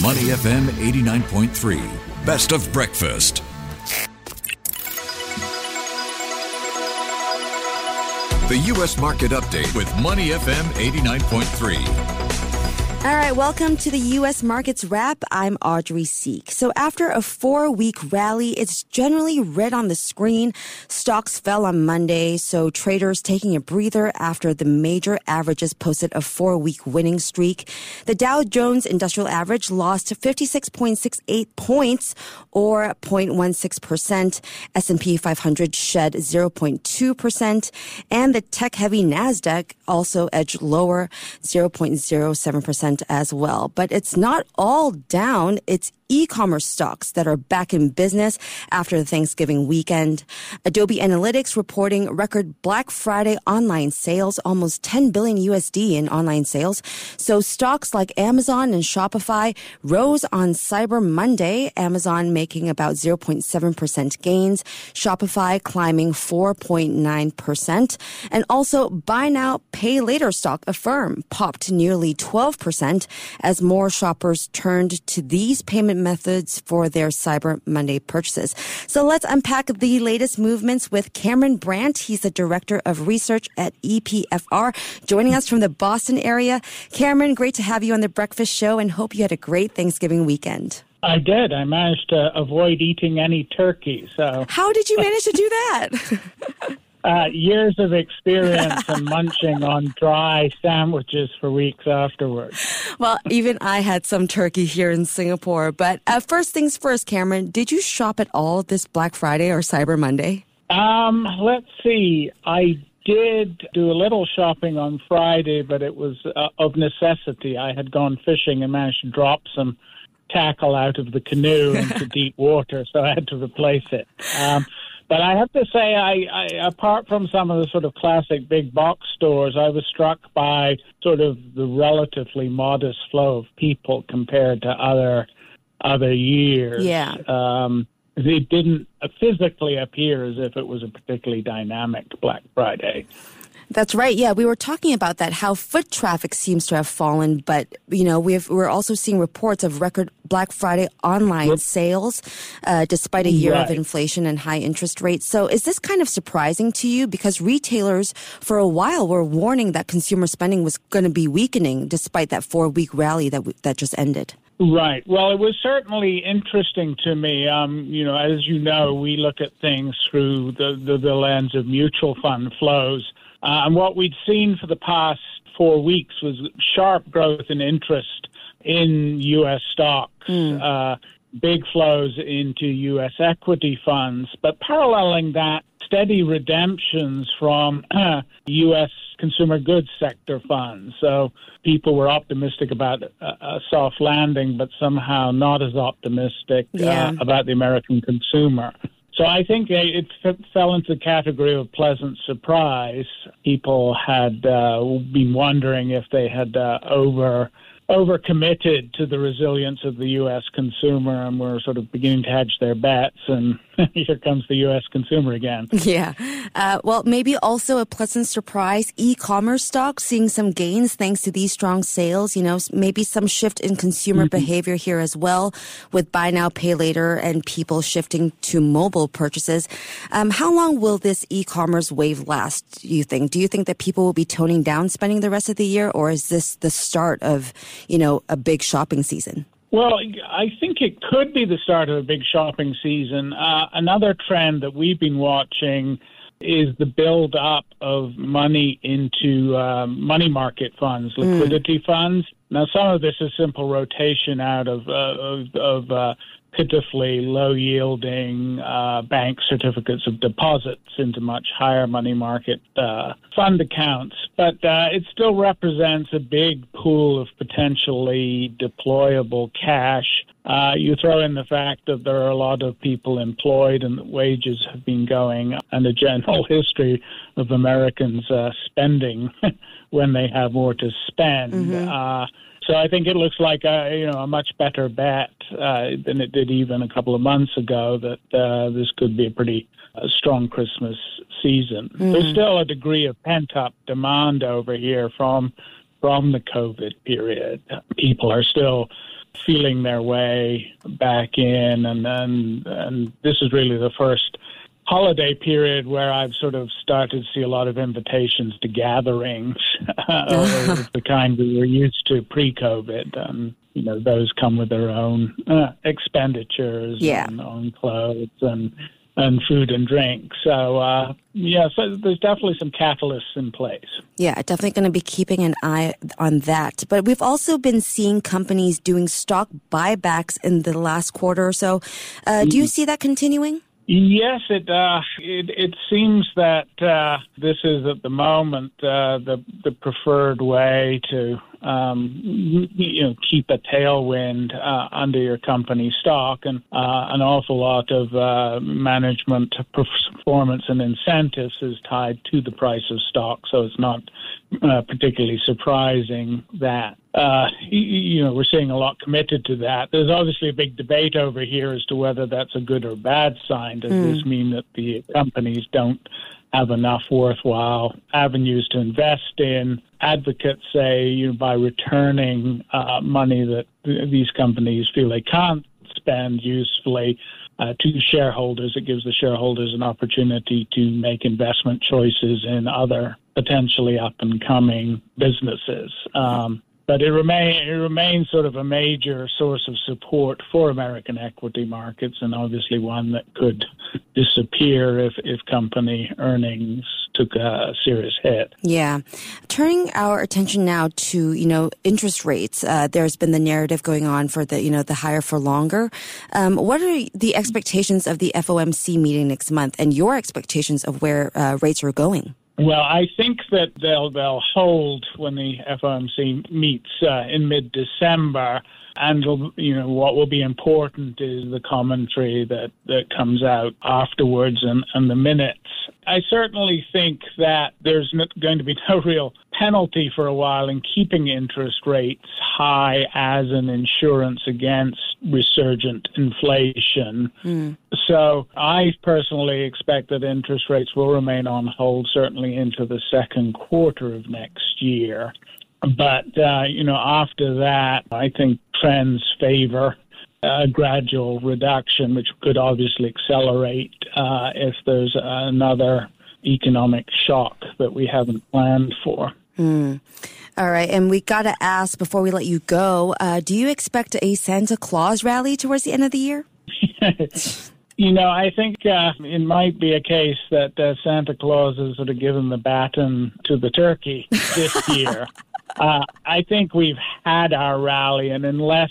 Money FM 89.3. Best of breakfast. The U.S. Market Update with Money FM 89.3. All right, welcome to the U.S. Markets Wrap. I'm Audrey Siek. So after a four-week rally, it's generally red on the screen. Stocks fell on Monday, so traders taking a breather after the major averages posted a four-week winning streak. The Dow Jones Industrial Average lost 56.68 points, or 0.16%. S&P 500 shed 0.2%, and the tech-heavy Nasdaq also edged lower, 0.07% as well. But it's not all down. It's e-commerce stocks that are back in business after the Thanksgiving weekend. Adobe Analytics reporting record Black Friday online sales, almost 10 billion USD in online sales. So stocks like Amazon and Shopify rose on Cyber Monday, Amazon making about 0.7% gains, Shopify climbing 4.9%, and also buy now, pay later stock Affirm popped nearly 12% as more shoppers turned to these payment methods for their Cyber Monday purchases. So let's unpack the latest movements with Cameron Brandt. He's the Director of Research at EPFR, joining us from the Boston area. Cameron, great to have you on the Breakfast Show and hope you had a great Thanksgiving weekend. I did. I managed to avoid eating any turkey. So how did you manage to do that? uh, years of experience and munching on dry sandwiches for weeks afterwards. Well, even I had some turkey here in Singapore. But uh, first things first, Cameron, did you shop at all this Black Friday or Cyber Monday? Um, let's see. I did do a little shopping on Friday, but it was uh, of necessity. I had gone fishing and managed to drop some tackle out of the canoe into deep water, so I had to replace it. Um, but I have to say, I, I apart from some of the sort of classic big box stores, I was struck by sort of the relatively modest flow of people compared to other other years. Yeah. Um, it didn't physically appear as if it was a particularly dynamic Black Friday. That's right. Yeah, we were talking about that, how foot traffic seems to have fallen, but, you know, we are also seeing reports of record Black Friday online yep. sales, uh, despite a year right. of inflation and high interest rates. So is this kind of surprising to you? Because retailers for a while were warning that consumer spending was going to be weakening despite that four week rally that, w- that just ended. Right. Well, it was certainly interesting to me. Um, you know, as you know, we look at things through the, the, the lens of mutual fund flows. Uh, and what we'd seen for the past four weeks was sharp growth in interest in U.S. stocks, mm. uh, big flows into U.S. equity funds, but paralleling that, steady redemptions from uh, U.S. consumer goods sector funds. So people were optimistic about a, a soft landing, but somehow not as optimistic uh, yeah. uh, about the American consumer. So I think it fell into the category of pleasant surprise. People had uh, been wondering if they had uh, over overcommitted to the resilience of the U.S. consumer, and were sort of beginning to hedge their bets. And here comes the U.S. consumer again. Yeah. Uh, well, maybe also a pleasant surprise. E-commerce stocks seeing some gains thanks to these strong sales. You know, maybe some shift in consumer mm-hmm. behavior here as well, with buy now, pay later, and people shifting to mobile purchases. Um, how long will this e-commerce wave last? Do you think? Do you think that people will be toning down spending the rest of the year, or is this the start of, you know, a big shopping season? Well, I think it could be the start of a big shopping season. Uh, another trend that we've been watching is the build up of money into uh, money market funds, hmm. liquidity mm. funds. Now, some of this is simple rotation out of uh, of, of uh, pitifully low yielding uh, bank certificates of deposits into much higher money market uh, fund accounts. But uh, it still represents a big pool of potentially deployable cash. Uh, you throw in the fact that there are a lot of people employed and that wages have been going, and a general history of Americans uh, spending when they have more to spend. Mm-hmm uh, so I think it looks like a you know a much better bet uh, than it did even a couple of months ago. That uh, this could be a pretty uh, strong Christmas season. Mm. There's still a degree of pent up demand over here from from the COVID period. People are still feeling their way back in, and and, and this is really the first holiday period where I've sort of started to see a lot of invitations to gatherings of the kind we were used to pre-COVID. Um, you know, those come with their own uh, expenditures, yeah. and own clothes and and food and drink. So uh, yeah, so there's definitely some catalysts in place. Yeah, definitely going to be keeping an eye on that. But we've also been seeing companies doing stock buybacks in the last quarter or so. Uh, do you mm-hmm. see that continuing? Yes, it uh, it, it seems that uh, this is at the moment uh, the the preferred way to um, you know keep a tailwind uh, under your company stock, and uh, an awful lot of uh, management performance and incentives is tied to the price of stock. So it's not particularly surprising that uh, you know, we're seeing a lot committed to that. There's obviously a big debate over here as to whether that's a good or bad sign. Does mm. this mean that the companies don't have enough worthwhile avenues to invest in? Advocates say, you know, by returning uh, money that these companies feel they can't spend usefully, uh, to shareholders. It gives the shareholders an opportunity to make investment choices in other potentially up and coming businesses. Um, but it remain it remains sort of a major source of support for American equity markets, and obviously one that could disappear if if company earnings took a serious hit. Yeah, turning our attention now to you know interest rates. Uh, there's been the narrative going on for the you know the higher for longer. Um, what are the expectations of the FOMC meeting next month, and your expectations of where uh, rates are going? Well, I think that they'll they'll hold when the FOMC meets uh, in mid December. And you know what will be important is the commentary that, that comes out afterwards and, and the minutes. I certainly think that there's going to be no real penalty for a while in keeping interest rates high as an insurance against resurgent inflation. Mm. So I personally expect that interest rates will remain on hold certainly into the second quarter of next year. But, uh, you know, after that, I think trends favor a gradual reduction, which could obviously accelerate uh, if there's another economic shock that we haven't planned for. Mm. All right, and we got to ask before we let you go: uh, Do you expect a Santa Claus rally towards the end of the year? you know, I think uh, it might be a case that uh, Santa Claus has sort of given the baton to the turkey this year. Uh, I think we've had our rally, and unless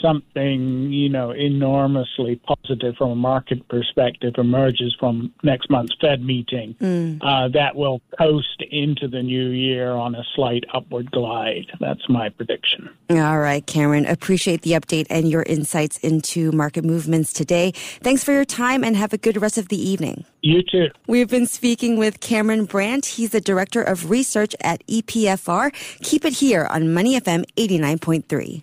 something, you know, enormously positive from a market perspective emerges from next month's Fed meeting, mm. uh, that will coast into the new year on a slight upward glide. That's my prediction. All right, Cameron. Appreciate the update and your insights into market movements today. Thanks for your time and have a good rest of the evening. You too. We've been speaking with Cameron Brandt. He's the Director of Research at EPFR. Keep it here on Money FM 89.3.